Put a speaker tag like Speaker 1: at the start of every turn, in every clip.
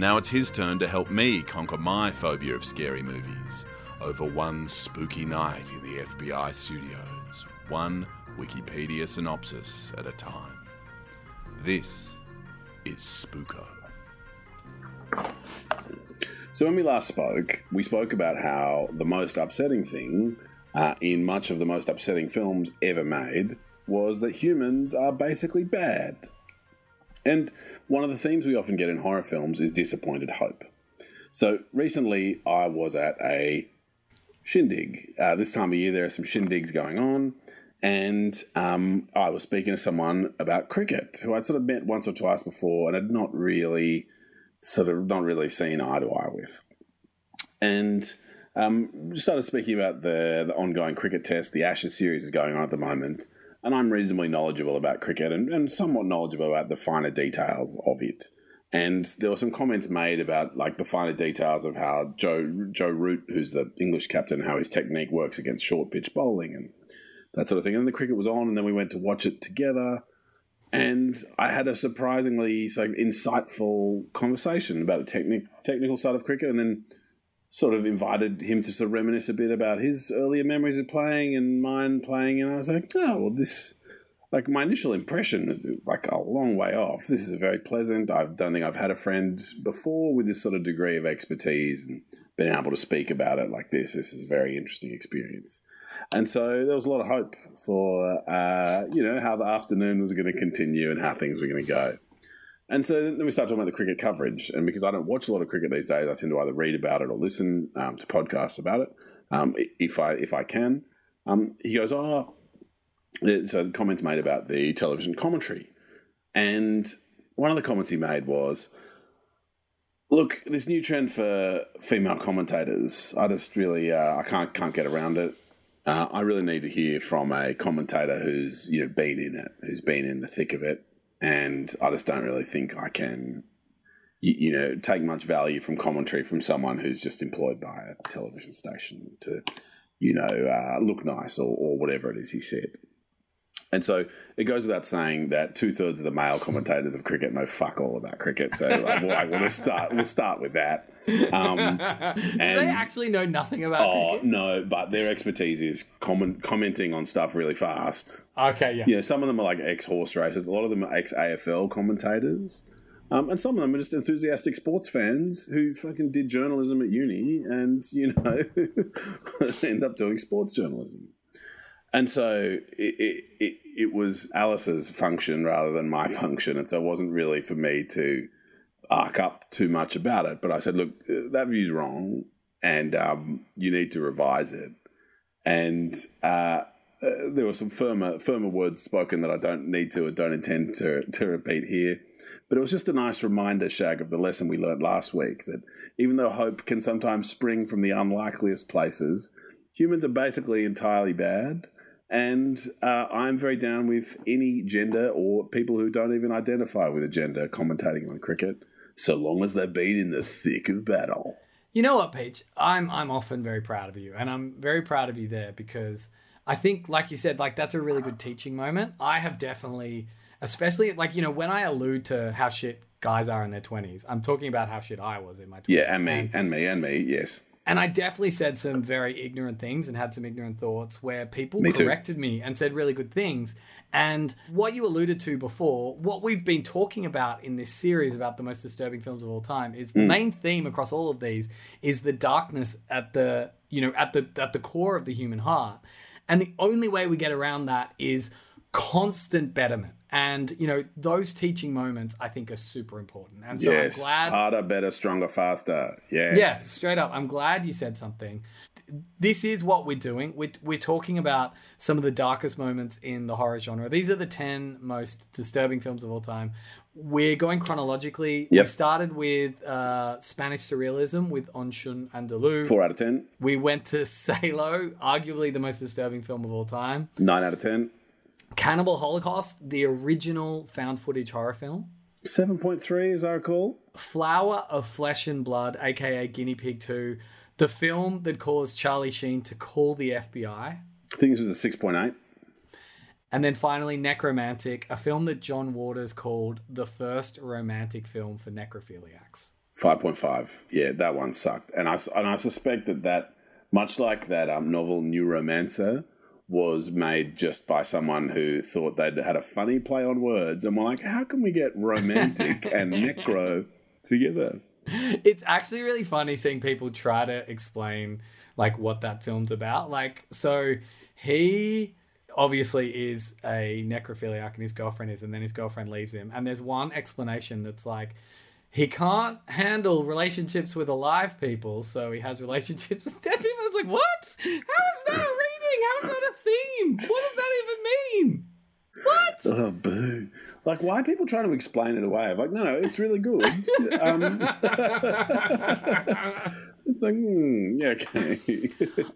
Speaker 1: Now it's his turn to help me conquer my phobia of scary movies over one spooky night in the FBI studios, one Wikipedia synopsis at a time. This is Spooko.
Speaker 2: So when we last spoke, we spoke about how the most upsetting thing uh, in much of the most upsetting films ever made was that humans are basically bad. And one of the themes we often get in horror films is disappointed hope. So recently, I was at a shindig. Uh, this time of year, there are some shindigs going on, and um, I was speaking to someone about cricket, who I'd sort of met once or twice before, and had not really sort of not really seen eye to eye with. And um, started speaking about the, the ongoing cricket test. The Ashes series is going on at the moment. And I'm reasonably knowledgeable about cricket and, and somewhat knowledgeable about the finer details of it. And there were some comments made about like the finer details of how Joe Joe Root, who's the English captain, how his technique works against short pitch bowling and that sort of thing. And the cricket was on, and then we went to watch it together and I had a surprisingly so insightful conversation about the technic- technical side of cricket, and then sort of invited him to sort of reminisce a bit about his earlier memories of playing and mine playing, and I was like, oh well, this. Like my initial impression is like a long way off. This is a very pleasant. I don't think I've had a friend before with this sort of degree of expertise and been able to speak about it like this. This is a very interesting experience. And so there was a lot of hope for, uh, you know, how the afternoon was going to continue and how things were going to go. And so then we start talking about the cricket coverage. And because I don't watch a lot of cricket these days, I tend to either read about it or listen um, to podcasts about it um, if I if I can. Um, he goes, oh, so the comments made about the television commentary. And one of the comments he made was, look, this new trend for female commentators, I just really, uh, I can't, can't get around it. Uh, I really need to hear from a commentator who's you know been in it, who's been in the thick of it, and I just don't really think I can, you, you know, take much value from commentary from someone who's just employed by a television station to, you know, uh, look nice or, or whatever it is he said. And so it goes without saying that two thirds of the male commentators of cricket know fuck all about cricket. So like, well, to start. We'll start with that. Um,
Speaker 3: Do they actually know nothing about
Speaker 2: Oh
Speaker 3: cricket?
Speaker 2: no, but their expertise is comment, commenting on stuff really fast.
Speaker 3: Okay, yeah.
Speaker 2: You know, some of them are like ex horse racers. A lot of them are ex AFL commentators. Um, and some of them are just enthusiastic sports fans who fucking did journalism at uni and, you know, end up doing sports journalism. And so it, it, it, it was Alice's function rather than my function. And so it wasn't really for me to arc up too much about it. But I said, look, that view's wrong and um, you need to revise it. And uh, uh, there were some firmer firmer words spoken that I don't need to or don't intend to, to repeat here. But it was just a nice reminder, Shag, of the lesson we learned last week that even though hope can sometimes spring from the unlikeliest places, humans are basically entirely bad. And uh, I'm very down with any gender or people who don't even identify with a gender commentating on cricket, so long as they've been in the thick of battle.
Speaker 3: You know what, Peach? I'm I'm often very proud of you, and I'm very proud of you there because I think, like you said, like that's a really good teaching moment. I have definitely, especially like you know when I allude to how shit guys are in their twenties, I'm talking about how shit I was in my twenties.
Speaker 2: Yeah, and me, and me, and me, yes.
Speaker 3: And I definitely said some very ignorant things and had some ignorant thoughts where people
Speaker 2: Me too.
Speaker 3: corrected me and said really good things. And what you alluded to before, what we've been talking about in this series about the most disturbing films of all time is
Speaker 2: Hmm.
Speaker 3: the main theme across all of these is the darkness at the, you know, at the at the core of the human heart. And the only way we get around that is constant betterment. And, you know, those teaching moments I think are super important. And so
Speaker 2: yes,
Speaker 3: I'm glad
Speaker 2: harder, better, stronger, faster. Yes.
Speaker 3: yeah, straight up. I'm glad you said something. This is what we're doing. We're, we're talking about some of the darkest moments in the horror genre. These are the 10 most disturbing films of all time. We're going chronologically. We started with uh, Spanish surrealism with Un Chien Andalou.
Speaker 2: Four out of ten.
Speaker 3: We went to Salo, arguably the most disturbing film of all time.
Speaker 2: Nine out of ten.
Speaker 3: Cannibal Holocaust, the original found footage horror film.
Speaker 2: Seven point three, as I recall.
Speaker 3: Flower of Flesh and Blood, aka Guinea Pig 2, the film that caused Charlie Sheen to call the FBI.
Speaker 2: I think this was a six point eight.
Speaker 3: And then finally, Nekromantik, a film that John Waters called the first romantic film for necrophiliacs.
Speaker 2: Five point five. Yeah, that one sucked, and I and I suspect that that much like that um, novel Neuromancer was made just by someone who thought they'd had a funny play on words and were like, how can we get romantic and necro together?
Speaker 3: It's actually really funny seeing people try to explain like what that film's about. Like, so he obviously is a necrophiliac and his girlfriend is, and then his girlfriend leaves him. And there's one explanation that's like, he can't handle relationships with alive people, so he has relationships with dead people. It's like, what? How is that a reading? How is that a theme? What does that even mean? What?
Speaker 2: Oh, boo. Like, why are people trying to explain it away? I'm like, no, no, it's really good. um, it's like, hmm, yeah, okay.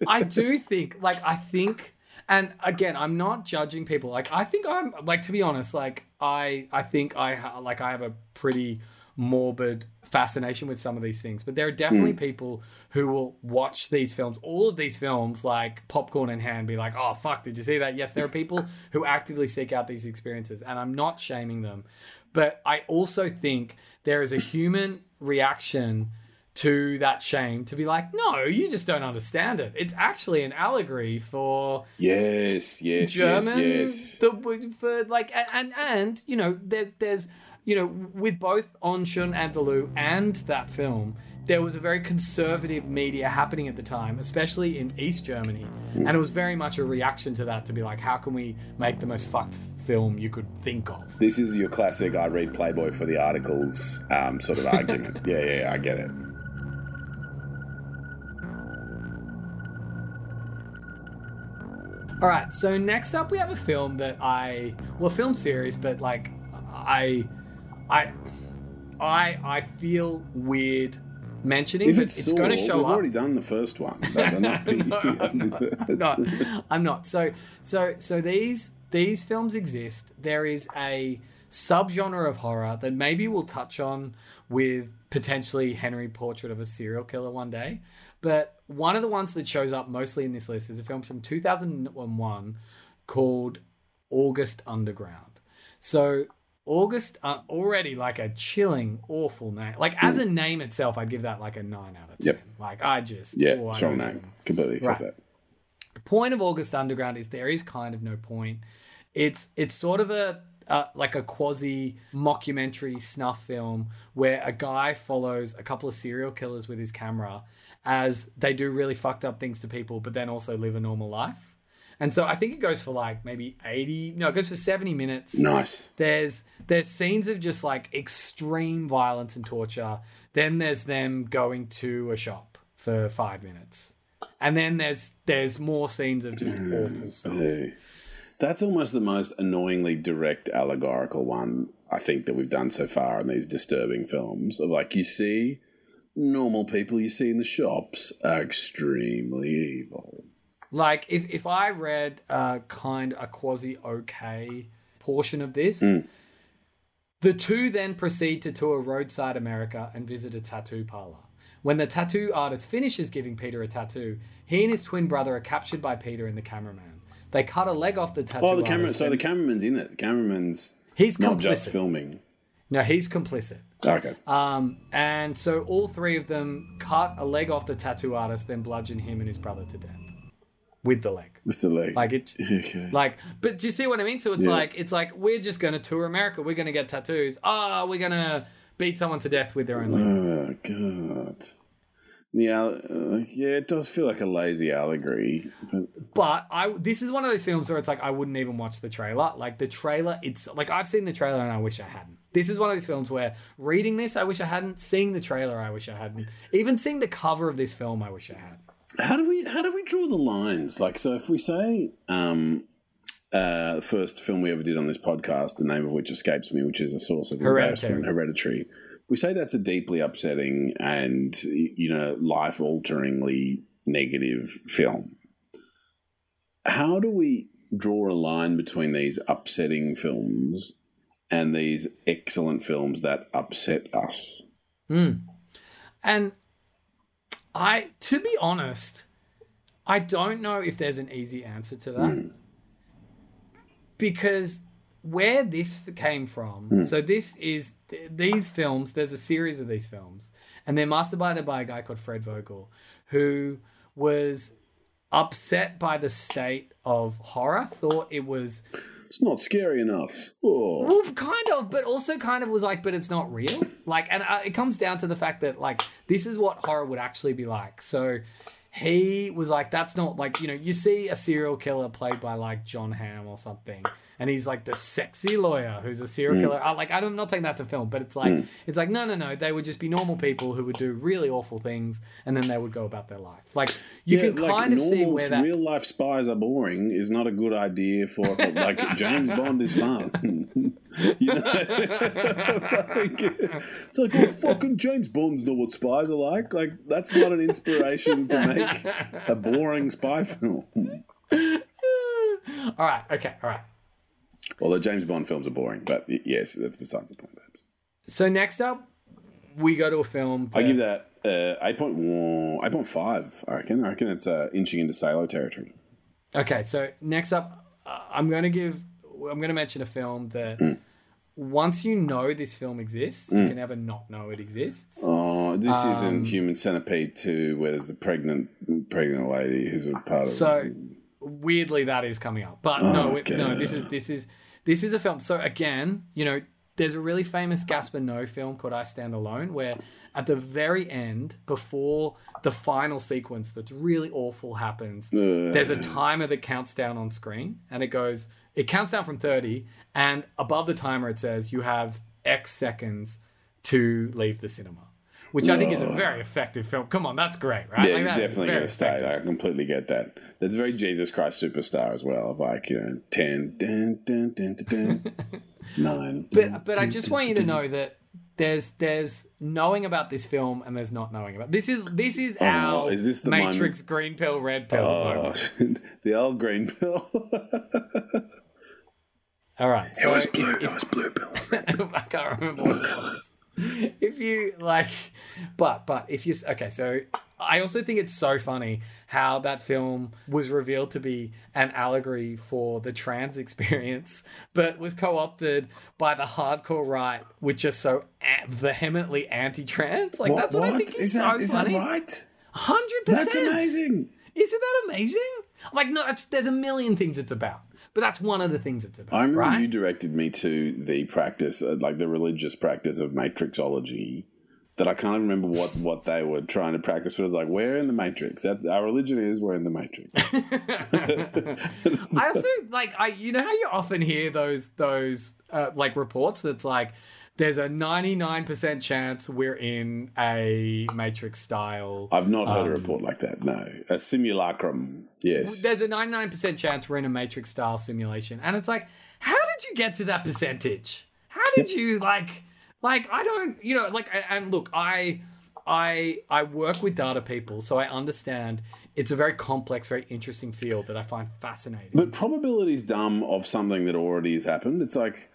Speaker 3: I do think, like, I think, and again, I'm not judging people. Like, I think I'm, like, to be honest, like, I, I think I, ha- like, I have a pretty morbid fascination with some of these things. But there are definitely hmm. people who will watch these films, all of these films, like popcorn in hand, be like, "Oh fuck, did you see that?" Yes, there are people who actively seek out these experiences, and I'm not shaming them. But I also think there is a human reaction to that shame to be like, no, you just don't understand it. It's actually an allegory for
Speaker 2: yes, yes,
Speaker 3: German,
Speaker 2: yes, yes.
Speaker 3: the for like and and, and you know there, there's you know with both Un Chien Andalou and that film. There was a very conservative media happening at the time, especially in East Germany. And it was very much a reaction to that to be like, how can we make the most fucked film you could think of?
Speaker 2: This is your classic I read Playboy for the articles um, sort of argument. yeah, yeah, yeah, I get it.
Speaker 3: All right, so next up we have a film that I well film series, but like I I I I feel weird mentioning,
Speaker 2: If
Speaker 3: but
Speaker 2: it's,
Speaker 3: it's going to show
Speaker 2: we've
Speaker 3: up.
Speaker 2: already done the first one. but I'm not-
Speaker 3: no, I'm not, I'm not. I'm not. So so so these these films exist. There is a subgenre of horror that maybe we'll touch on with potentially Henry Portrait of a Serial Killer one day. But one of the ones that shows up mostly in this list is a film from 2001 called August Underground. So August uh, already like a chilling, awful name. Like as a name itself, I'd give that like a nine out of ten.
Speaker 2: Yep.
Speaker 3: Like I just
Speaker 2: yeah,
Speaker 3: oh, I
Speaker 2: strong name.
Speaker 3: even-
Speaker 2: Completely accept
Speaker 3: Right.
Speaker 2: that.
Speaker 3: the point of August Underground is there is kind of no point. It's it's sort of a uh, like a quasi mockumentary snuff film where a guy follows a couple of serial killers with his camera as they do really fucked up things to people, but then also live a normal life. And so I think it goes for like maybe 80, no, it goes for 70 minutes.
Speaker 2: Nice.
Speaker 3: There's there's scenes of just like extreme violence and torture. Then there's them going to a shop for five minutes, and then there's there's more scenes of just mm, awful stuff.
Speaker 2: Yeah. That's almost the most annoyingly direct allegorical one I think that we've done so far in these disturbing films. Of like you see normal people you see in the shops are extremely evil.
Speaker 3: Like if if I read a kind a quasi okay portion of this. The two then proceed to tour roadside America and visit a tattoo parlor. When the tattoo artist finishes giving Peter a tattoo, he and his twin brother are captured by Peter and the cameraman. They cut a leg off the tattoo
Speaker 2: Oh, the camera.
Speaker 3: artist.
Speaker 2: So the cameraman's in it. The cameraman's
Speaker 3: he's
Speaker 2: not just
Speaker 3: complicit.
Speaker 2: filming.
Speaker 3: No, he's complicit.
Speaker 2: Okay.
Speaker 3: Um, and so all three of them cut a leg off the tattoo artist, then bludgeon him and his brother to death with the leg.
Speaker 2: With the leg.
Speaker 3: Like it,
Speaker 2: okay.
Speaker 3: like. But do you see what I mean? So it's
Speaker 2: Yeah.
Speaker 3: like it's like we're just going to tour America. We're going to get tattoos. Ah, we're going to beat someone to death with their own leg.
Speaker 2: Oh god. Yeah, uh, yeah, it does feel like a lazy allegory. But
Speaker 3: But I this is one of those films where it's like I wouldn't even watch the trailer. Like the trailer, it's like I've seen the trailer and I wish I hadn't. This is one of these films where reading this, I wish I hadn't. Seeing the trailer, I wish I hadn't. Even seeing the cover of this film, I wish I had.
Speaker 2: How do we how do we draw the lines? Like, so if we say um, uh, the first film we ever did on this podcast, the name of which escapes me, which is a source of
Speaker 3: Hereditary.
Speaker 2: embarrassment, Hereditary. We say that's a deeply upsetting and you know life alteringly negative film. How do we draw a line between these upsetting films and these excellent films that upset us?
Speaker 3: And I, to be honest, I don't know if there's an easy answer to that. Hmm. Because where this came from, hmm. so this is th- these films, there's a series of these films, and they're masterminded by a guy called Fred Vogel, who was upset by the state of horror, thought it was
Speaker 2: It's not scary enough. Oh.
Speaker 3: well, kind of, but also kind of was like, but it's not real. Like, and uh, it comes down to the fact that like this is what horror would actually be like. So he was like, that's not like you know, you see a serial killer played by like John Hamm or something, and he's like the sexy lawyer who's a serial mm. killer. I, like, I'm not saying that's a film, but it's like mm. it's like no, no, no. They would just be normal people who would do really awful things, and then they would go about their life. Like you
Speaker 2: Yeah,
Speaker 3: can kind of see
Speaker 2: normal
Speaker 3: where that.
Speaker 2: real life spies are boring is not a good idea for like James Bond is fun. you know? Like, it's like oh fucking James Bonds know what spies are like. Like that's not an inspiration to make a boring spy film.
Speaker 3: all right, okay, all right.
Speaker 2: Well, the James Bond films are boring, but yes, that's besides the point. Babs.
Speaker 3: So next up, we go to a film.
Speaker 2: I give that uh, 8.1, 8.5, I reckon. I reckon it's uh, inching into Salo territory.
Speaker 3: Okay, so next up, uh, I'm going to give. I'm going to mention a film that
Speaker 2: Hmm.
Speaker 3: once you know this film exists, you can never not know it exists.
Speaker 2: Oh, this
Speaker 3: Um,
Speaker 2: isn't Human Centipede 2, where there's the pregnant pregnant lady who's a part of
Speaker 3: So weirdly, that is coming up, but no, it, no. This is this is this is a film. So again, you know, there's a really famous Gaspar Noé film called I Stand Alone, where at the very end, before the final sequence that's really awful happens, there's a timer that counts down on screen, and it goes, it counts down from 30, and above the timer it says you have X seconds to leave the cinema. Which I think is a very effective film. Come on, that's great, right?
Speaker 2: Yeah,
Speaker 3: Like, that
Speaker 2: definitely going to stay. I completely get that. There's very Jesus Christ Superstar as well. Of like, you know, 10, dun, dun, dun, dun, dun, 9.
Speaker 3: but but I just want you to know that there's there's knowing about this film and there's not knowing about this is this is oh, our
Speaker 2: Oh, is this the
Speaker 3: Matrix green pill red pill
Speaker 2: Oh,
Speaker 3: moment.
Speaker 2: the old green pill.
Speaker 3: All right, so if-
Speaker 2: blue. It was blue pill.
Speaker 3: I can't remember what it was. If you like, but but if you okay, so I also think it's so funny how that film was revealed to be an allegory for the trans experience, but was co-opted by the hardcore right, which are so vehemently anti-trans. Like that's what, I think is, so
Speaker 2: that, is that
Speaker 3: funny.
Speaker 2: right?
Speaker 3: 100%.
Speaker 2: That's amazing.
Speaker 3: Isn't that amazing? Like, no, it's, there's a million things it's about, but that's one of the things it's about.
Speaker 2: I remember
Speaker 3: right?
Speaker 2: you directed me to the practice, uh, like the religious practice of matrixology. That I can't remember what, what they were trying to practice, but it was like, we're in the matrix. That our religion is we're in the matrix.
Speaker 3: I also like I you know how you often hear those those uh, like reports that's like there's a 99% chance we're in a matrix style
Speaker 2: I've not heard a
Speaker 3: Um,
Speaker 2: report like that. No, a simulacrum. Yes,
Speaker 3: there's a 99% chance we're in a matrix style simulation and it's like how did you get to that percentage how did you like like i don't you know like and look i i i work with data people so i understand it's a very complex very interesting field that i find fascinating
Speaker 2: but probability is dumb of something that already has happened. It's like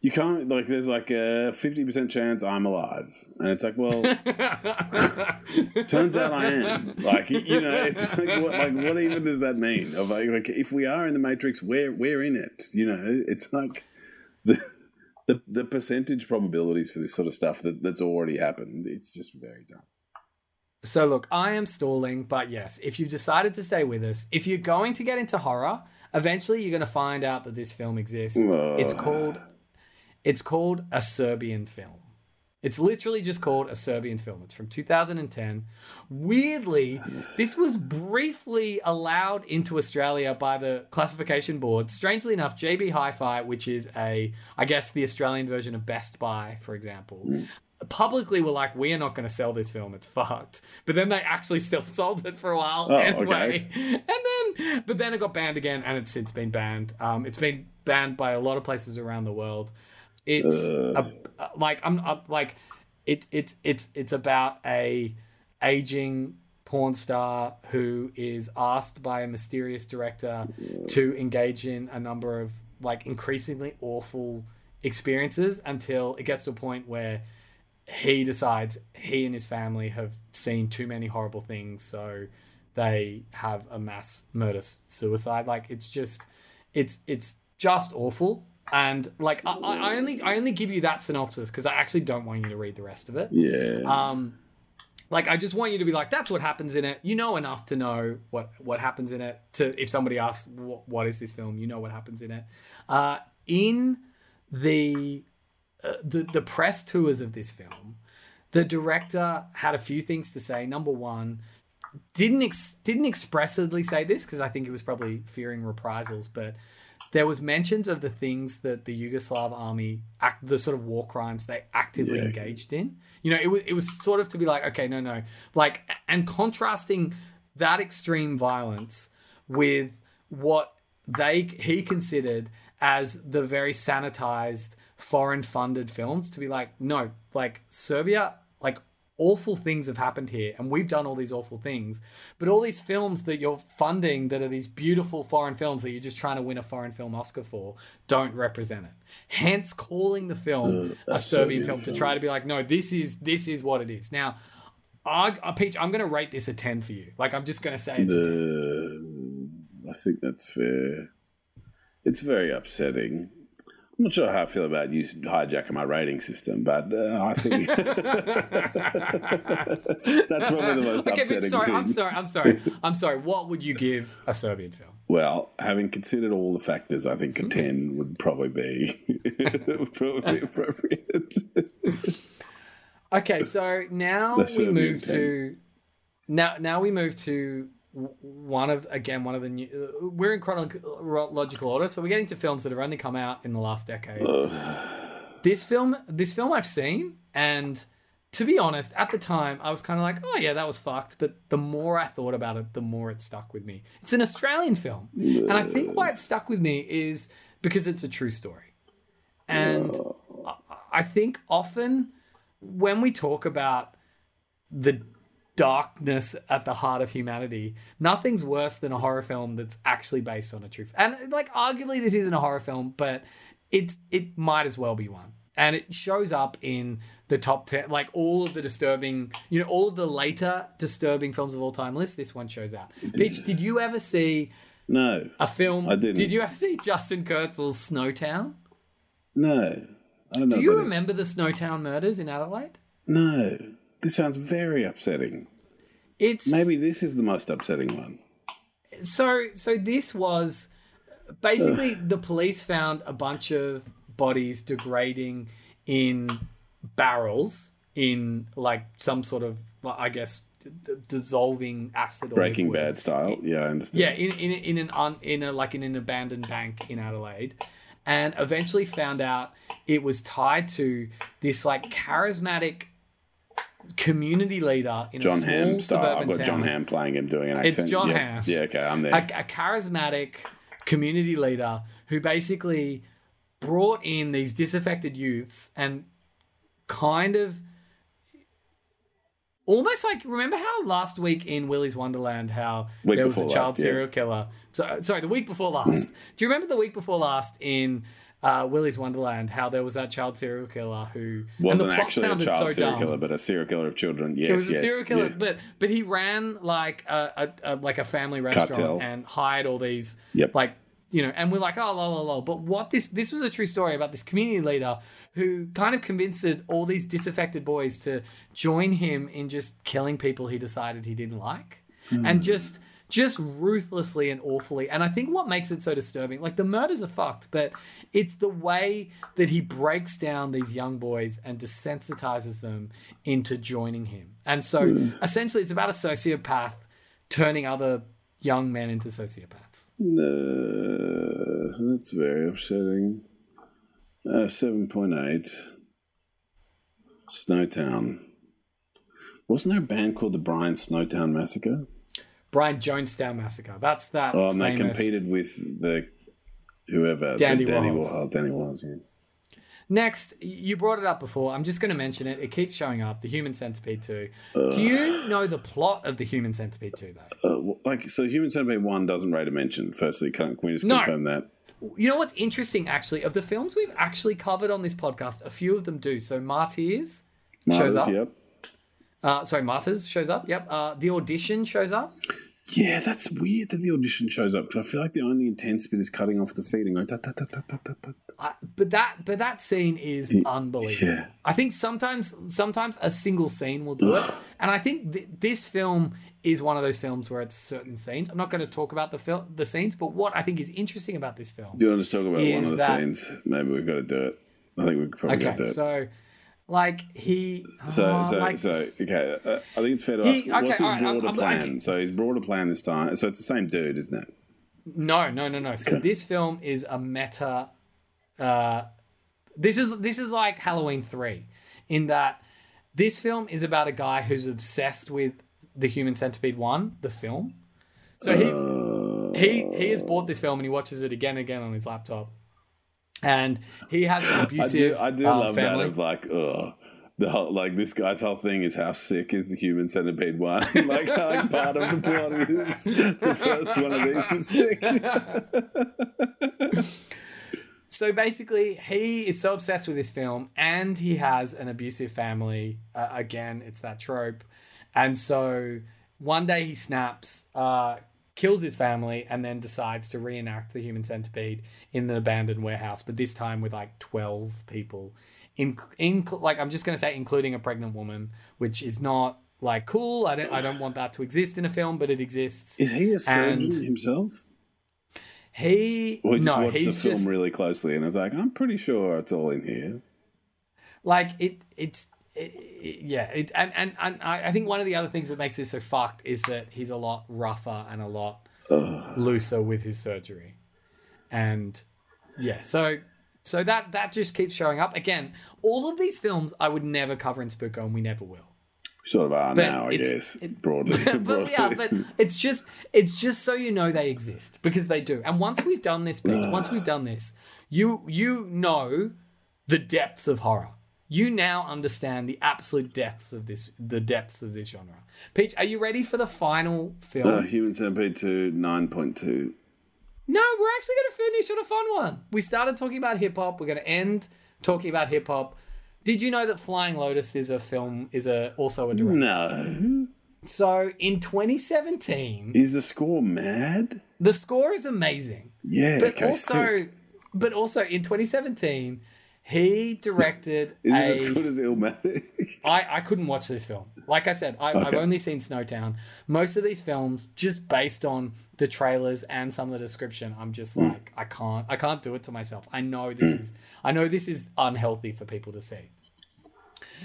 Speaker 2: you can't like. There's like a fifty percent chance I'm alive, and it's like, well, turns out I am. Like you know, it's like what, like what even does that mean? Of like, like if we are in the matrix, we're we're in it. You know, it's like the the, the percentage probabilities for this sort of stuff that, that's already happened. It's just very dumb.
Speaker 3: So look, I am stalling, but yes, if you've decided to stay with us, if you're going to get into horror, eventually you're going to find out that this film exists. It's called it's called a Serbian film. It's literally just called a Serbian film. It's from 2010. Weirdly, this was briefly allowed into Australia by the classification board. Strangely enough, JB Hi-Fi, which is a I guess the Australian version of Best Buy, for example, publicly were like, "We are not going to sell this film. It's fucked." But then they actually still sold it for a while
Speaker 2: Oh,
Speaker 3: anyway. And then, but then it got banned again, and it's since been banned. Um, it's been banned by a lot of places around the world. It's a, a- like I'm uh, like it's it's it's it's about a aging porn star who is asked by a mysterious director to engage in a number of like increasingly awful experiences until it gets to a point where he decides he and his family have seen too many horrible things so they have a mass murder suicide. Like it's just it's it's just awful and like I, I only i only give you that synopsis because i actually don't want you to read the rest of it.
Speaker 2: Yeah.
Speaker 3: um like i just want you to be like that's what happens in it. You know enough to know what what happens in it to if somebody asks what, what is this film? You know what happens in it. Uh in the uh, the the press tours of this film the director had a few things to say. Number one didn't ex- didn't expressly say this because i think he was probably fearing reprisals but there was mentions of the things that the Yugoslav army act the sort of war crimes they actively
Speaker 2: Yeah.
Speaker 3: engaged in. You know, it was it was sort of to be like, okay, no, no, like, and contrasting that extreme violence with what they he considered as the very sanitized foreign funded films to be like, no, like Serbia, like awful things have happened here and we've done all these awful things but all these films that you're funding that are these beautiful foreign films that you're just trying to win a foreign film oscar for don't represent it hence calling the film
Speaker 2: Uh,
Speaker 3: a, serbian
Speaker 2: Serbian
Speaker 3: film, to try to be like no this is this is what it is now I, uh, Peach, I'm going to rate this a 10 for you. Like, I'm just going to say it's a 10.
Speaker 2: The, I think that's fair. It's very upsetting. I'm not sure how I feel about you hijacking my rating system, but uh, I think that's probably the most
Speaker 3: okay,
Speaker 2: upsetting
Speaker 3: sorry,
Speaker 2: thing.
Speaker 3: I'm sorry, I'm sorry, I'm sorry. What would you give a Serbian film?
Speaker 2: Well, having considered all the factors, I think a ten would probably be would probably be appropriate.
Speaker 3: Okay, so now we move
Speaker 2: 10.
Speaker 3: to now. Now we move to one of again one of the new. uh, We're in chronological order, so we're getting to films that have only come out in the last decade. this film, this film I've seen, and to be honest, at the time I was kind of like, oh yeah, that was fucked. But the more I thought about it, the more it stuck with me. It's an Australian film, and I think why it stuck with me is because it's a true story, and I- I think often when we talk about the darkness at the heart of humanity, nothing's worse than a horror film that's actually based on a truth. And like arguably this isn't a horror film, but it's it might as well be one. And it shows up in the top 10 like all of the disturbing, you know, all of the later disturbing films of all time list, this one shows out. Peach, did you ever see
Speaker 2: no,
Speaker 3: a film
Speaker 2: I didn't.
Speaker 3: Did you ever see Justin Kurzel's Snowtown?
Speaker 2: no, I don't know.
Speaker 3: Do you
Speaker 2: is.
Speaker 3: remember the Snowtown murders in Adelaide?
Speaker 2: No, this sounds very upsetting.
Speaker 3: It's
Speaker 2: Maybe this is the most upsetting one.
Speaker 3: so so this was basically the police found a bunch of bodies degrading in barrels in like some sort of i guess d- dissolving acid
Speaker 2: Breaking
Speaker 3: liquid.
Speaker 2: Bad style. Yeah, I understand.
Speaker 3: yeah in in, in an un, in a like in an abandoned bank in adelaide and eventually found out it was tied to this like charismatic community leader in a
Speaker 2: John
Speaker 3: small
Speaker 2: Hamm style.
Speaker 3: suburban
Speaker 2: I've got
Speaker 3: town.
Speaker 2: John Hamm playing him doing an accent. It's.
Speaker 3: John
Speaker 2: yeah.
Speaker 3: Hamm.
Speaker 2: Yeah, okay, I'm there.
Speaker 3: a, a charismatic community leader who basically brought in these disaffected youths and kind of almost like remember how last week in Willy's Wonderland how
Speaker 2: Week
Speaker 3: there was a child
Speaker 2: last, yeah.
Speaker 3: serial killer. So sorry, the week before last. Mm. Do you remember the week before last in uh, Willy's Wonderland how there was that child serial killer who
Speaker 2: Wasn't
Speaker 3: and the plot
Speaker 2: actually a child
Speaker 3: so
Speaker 2: serial
Speaker 3: dumb.
Speaker 2: killer, but a serial killer of children. Yes,
Speaker 3: It was a
Speaker 2: yes,
Speaker 3: serial killer,
Speaker 2: yeah.
Speaker 3: but but he ran like a, a, a like a family restaurant
Speaker 2: Cartel.
Speaker 3: and hired all these
Speaker 2: Yep.
Speaker 3: like you know, and we're like, oh, lol, lol, lol. But what this this was a true story about this community leader who kind of convinced all these disaffected boys to join him in just killing people he decided he didn't like, and just just ruthlessly and awfully. And I think what makes it so disturbing, like the murders are fucked, but it's the way that he breaks down these young boys and desensitizes them into joining him. And so essentially, it's about a sociopath turning other young men into sociopaths.
Speaker 2: No, that's very upsetting. Uh, 7.8. Snowtown. Wasn't there a band called the Brian Snowtown Massacre?
Speaker 3: Brian Jonestown Massacre. That's that.
Speaker 2: Oh, and they competed with the whoever
Speaker 3: Dandy
Speaker 2: the Danny
Speaker 3: Warhols.
Speaker 2: Warhol. Danny Warhols, yeah.
Speaker 3: Next, you brought it up before. I'm just going to mention it. It keeps showing up. The Human Centipede 2. Do you know the plot of the Human Centipede 2, though?
Speaker 2: Uh, like so, Human Centipede One doesn't rate a mention. Firstly, can, can we just
Speaker 3: No.
Speaker 2: confirm that?
Speaker 3: You know what's interesting, actually? Of the films we've actually covered on this podcast, a few of them do. So Martyrs shows up.
Speaker 2: Yep.
Speaker 3: Uh, sorry, Martyrs shows up. Yep. Uh, the Audition shows up.
Speaker 2: Yeah, that's weird that the audition shows up because I feel like the only intense bit is cutting off the feet and going. "Ta, ta, ta, ta, ta, ta, ta."
Speaker 3: I, but that but that scene is unbelievable.
Speaker 2: yeah.
Speaker 3: I think sometimes sometimes a single scene will do it, and I think th- this film is one of those films where it's certain scenes. I'm not going to talk about the fil- the scenes, but what I think is interesting about this film.
Speaker 2: Do you want to talk about one of the
Speaker 3: that-
Speaker 2: scenes? Maybe we've got to do it. I think we could probably
Speaker 3: Okay,
Speaker 2: got to do it.
Speaker 3: so like he
Speaker 2: So,
Speaker 3: uh,
Speaker 2: so,
Speaker 3: like,
Speaker 2: so, okay. Uh, I think it's fair to
Speaker 3: He-
Speaker 2: ask
Speaker 3: okay,
Speaker 2: what's his
Speaker 3: alright, I'm-
Speaker 2: broader
Speaker 3: I'm-
Speaker 2: plan.
Speaker 3: okay.
Speaker 2: So, his broader plan this time. So, it's the same dude, isn't it?
Speaker 3: No, no, no, no. So this film is a meta. Uh, this is this is like Halloween three, in that this film is about a guy who's obsessed with the Human Centipede one, the film. So he's he he has bought this film and he watches it again and again on his laptop, and he has an
Speaker 2: I
Speaker 3: abusive
Speaker 2: do, I do
Speaker 3: um,
Speaker 2: love
Speaker 3: family.
Speaker 2: that of like, ugh. The whole, like this guy's whole thing is how sick is the human centipede one. like, like part of the plot is the first one of these was sick.
Speaker 3: So basically, he is so obsessed with this film, and he has an abusive family. Uh, again, it's that trope. And so one day he snaps, uh, kills his family, and then decides to reenact the human centipede in an abandoned warehouse, but this time with like 12 people. In, in like, I'm just going to say, including a pregnant woman, which is not like cool. I don't, I don't want that to exist in a film, but it exists.
Speaker 2: Is he a surgeon
Speaker 3: And-
Speaker 2: himself?
Speaker 3: He,
Speaker 2: Or just
Speaker 3: no,
Speaker 2: watched the film
Speaker 3: just,
Speaker 2: really closely and was like, I'm pretty sure it's all in here.
Speaker 3: like it it's it, it- yeah it and, and and I think one of the other things that makes this so fucked is that he's a lot rougher and a lot looser with his surgery and yeah so so that that just keeps showing up again all of these films i would never cover in spooko and we never will
Speaker 2: Sort of are
Speaker 3: But
Speaker 2: now, I guess,
Speaker 3: it-
Speaker 2: broadly.
Speaker 3: but
Speaker 2: broadly.
Speaker 3: yeah, but it's just it's just so you know they exist because they do. And once we've done this bit, once we've done this, you you know the depths of horror. You now understand the absolute depths of this the depths of this genre. Peach, are you ready for the final film?
Speaker 2: Uh, Human Centipede 2, 9.2.
Speaker 3: no, we're actually going to finish on a fun one. We started talking about hip hop. We're going to end talking about hip hop. Did you know that Flying Lotus is a film is a also a director?
Speaker 2: No.
Speaker 3: So in 2017,
Speaker 2: Is the score mad?
Speaker 3: the score is amazing.
Speaker 2: Yeah.
Speaker 3: But
Speaker 2: okay,
Speaker 3: also,
Speaker 2: sick.
Speaker 3: but also in 2017, he directed
Speaker 2: Is
Speaker 3: a.
Speaker 2: it as good as Illmatic?
Speaker 3: I, I couldn't watch this film. Like I said, I, I've only seen Snowtown. Most of these films, just based on the trailers and some of the description, I'm just
Speaker 2: Hmm.
Speaker 3: like, I can't, I can't do it to myself. I know this is, I know this is unhealthy for people to see.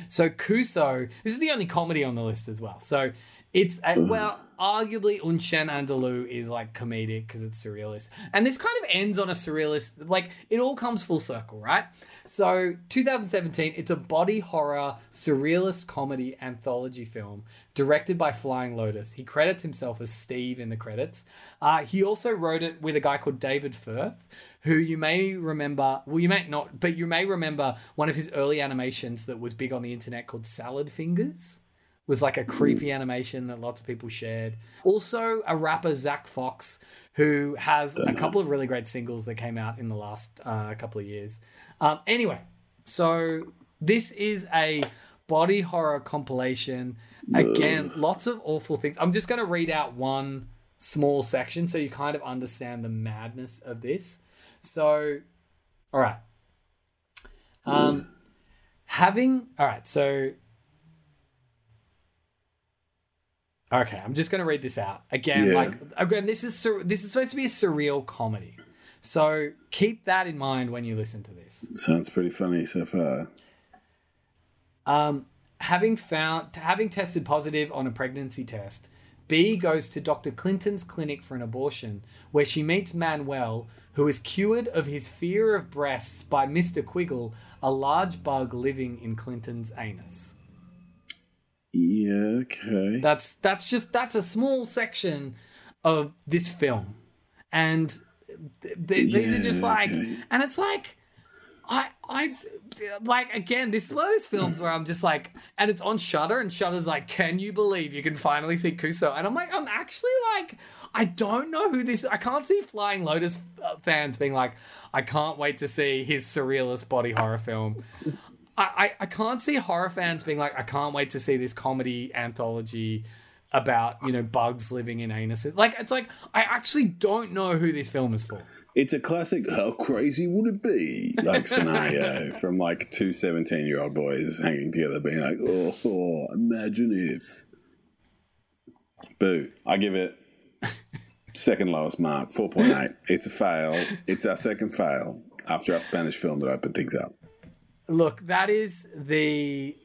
Speaker 3: So Kuso, this is the only comedy on the list as well. So it's a, well, arguably Un Chien Andalou is like comedic because it's surrealist, and this kind of ends on a surrealist. Like it all comes full circle, right? So 2017, it's a body horror surrealist comedy anthology film directed by Flying Lotus. He credits himself as Steve in the credits. Uh, he also wrote it with a guy called David Firth, who you may remember. Well, you may not, but you may remember one of his early animations that was big on the internet called Salad Fingers. Was like a creepy animation that lots of people shared. Also, a rapper Zach Fox, who has a couple of really great singles that came out in the last uh, couple of years. Um, anyway, so this is a body horror compilation. Again, lots of awful things. I'm just going to read out one small section so you kind of understand the madness of this. So, all right. Um, having all right. So, okay, I'm just going to read this out again.
Speaker 2: Yeah.
Speaker 3: Like again, this is sur- this is supposed to be a surreal comedy. So keep that in mind when you listen to this.
Speaker 2: Sounds pretty funny so far.
Speaker 3: Um, having found having tested positive on a pregnancy test, B goes to Dr. Clinton's clinic for an abortion, where she meets Manuel, who is cured of his fear of breasts by Mr. Quiggle, a large bug living in Clinton's anus.
Speaker 2: Yeah, okay.
Speaker 3: That's that's just that's a small section of this film, and th- th- these are just like,
Speaker 2: okay.
Speaker 3: and it's like, I I like again. This is one of those films where I'm just like, and it's on Shutter, and Shutter's like, can you believe you can finally see Kuso? And I'm like, I'm actually like. I don't know who this. I can't see Flying Lotus uh, fans being like, I can't wait to see his surrealist body horror film. I, I, can't see horror fans being like, I can't wait to see this comedy anthology about, you know, bugs living in anuses. Like, it's like, I actually don't know who this film is for.
Speaker 2: It's a classic, how crazy would it be? Like scenario from like two 17 year old boys hanging together, being like, oh, oh, imagine if. Boo. I give it second lowest mark, 4.8. It's a fail. It's our second fail after our Spanish film that opened things up.
Speaker 3: Look, that is the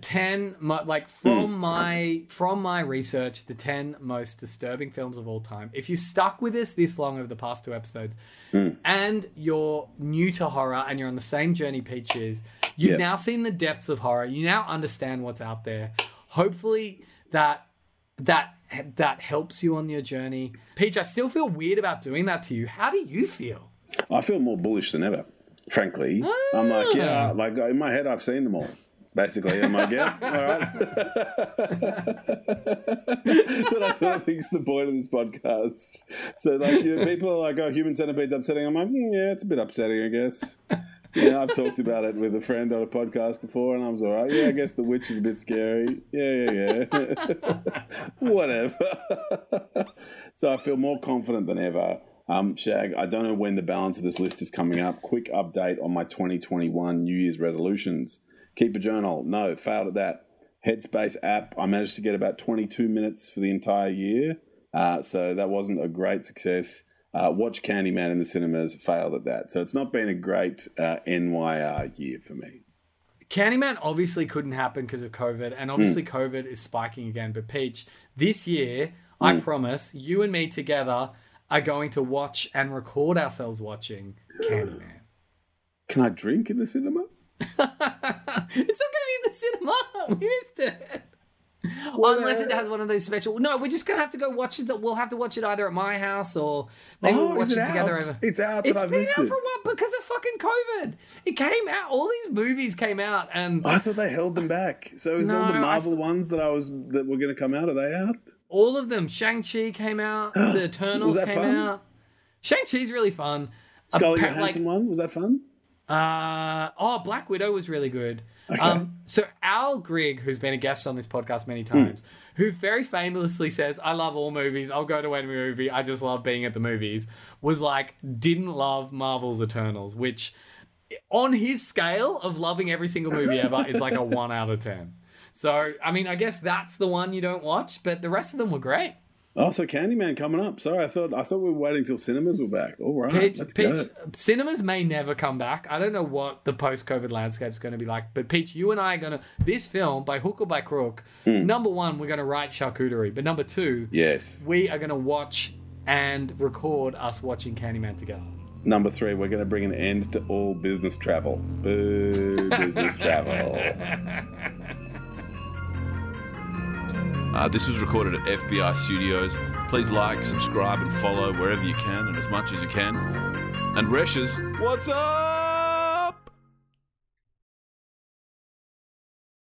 Speaker 3: 10 like from hmm. my from my research the 10 most disturbing films of all time. If you stuck with us this long over the past two episodes hmm. and you're new to horror and you're on the same journey peach is you've
Speaker 2: Yeah.
Speaker 3: now seen the depths of horror. You now understand what's out there. Hopefully that that that helps you on your journey. Peach i still feel weird about doing that to you. How do you feel?
Speaker 2: I feel more bullish than ever, frankly. I'm like, yeah,
Speaker 3: Ah.
Speaker 2: like in my head, I've seen them all. Basically, I'm like, yeah, all right. but I sort of think it's the point of this podcast. So, like, you know, people are like, oh, human centipede's upsetting. I'm like, mm, yeah, it's a bit upsetting, I guess. Yeah, I've talked about it with a friend on a podcast before, and I was all right. Yeah, I guess the witch is a bit scary. Yeah, yeah, yeah. Whatever. so I feel more confident than ever. Um, Shag, I don't know when the balance of this list is coming up. Quick update on my 2021 New Year's resolutions. Keep a journal. No, failed at that. Headspace app. I managed to get about 22 minutes for the entire year. Uh, so that wasn't a great success. Uh, watch Candyman in the cinemas. Failed at that. So it's not been a great uh, NYR year for me.
Speaker 3: Candyman obviously couldn't happen because of COVID, and obviously COVID is spiking again. But Peach, this year, I promise you and me together are going to watch and record ourselves watching Candyman.
Speaker 2: Can I drink in the cinema?
Speaker 3: it's not going to be in the cinema. We missed it. Unless it has one of those special. No, we're just gonna have to go watch it. We'll have to watch it either at my house or maybe
Speaker 2: Oh,
Speaker 3: we'll watch it,
Speaker 2: it
Speaker 3: together over.
Speaker 2: It's out,
Speaker 3: It's
Speaker 2: I've
Speaker 3: been out
Speaker 2: it.
Speaker 3: for a while because of fucking COVID. It came out. All these movies came out, and
Speaker 2: I thought they held them back. So is all the
Speaker 3: No,
Speaker 2: Marvel ones that I was that were going to come out? Are they out?
Speaker 3: all of them. Shang Chi came out. the Eternals came
Speaker 2: fun?
Speaker 3: out. Shang Chi's really fun.
Speaker 2: Scarlett Johansson one was that fun?
Speaker 3: Uh, oh, Black Widow was really good. Um, so Al Grigg, who's been a guest on this podcast many times, who very famously says, "I love all movies. I'll go to any movie. I just love being at the movies." Was like didn't love Marvel's Eternals, which on his scale of loving every single movie ever is like a one out of ten. So I mean, I guess that's the one you don't watch, but the rest of them were great.
Speaker 2: Oh, so Candyman coming up. Sorry, I thought I thought we were waiting till cinemas were back. All right,
Speaker 3: Peach,
Speaker 2: let's
Speaker 3: Peach,
Speaker 2: go.
Speaker 3: cinemas may never come back. I don't know what the post-COVID landscape is going to be like, but Peach, you and I are going to this film by hook or by crook.
Speaker 2: Hmm.
Speaker 3: Number one, we're going to write charcuterie, but number two,
Speaker 2: Yes.
Speaker 3: we are going to watch and record us watching Candyman together.
Speaker 2: Number three, we're going to bring an end to all business travel. Boo, business travel.
Speaker 1: Uh, this was recorded at FBI Studios. Please like, subscribe, and follow wherever you can and as much as you can. And Resh's, what's up?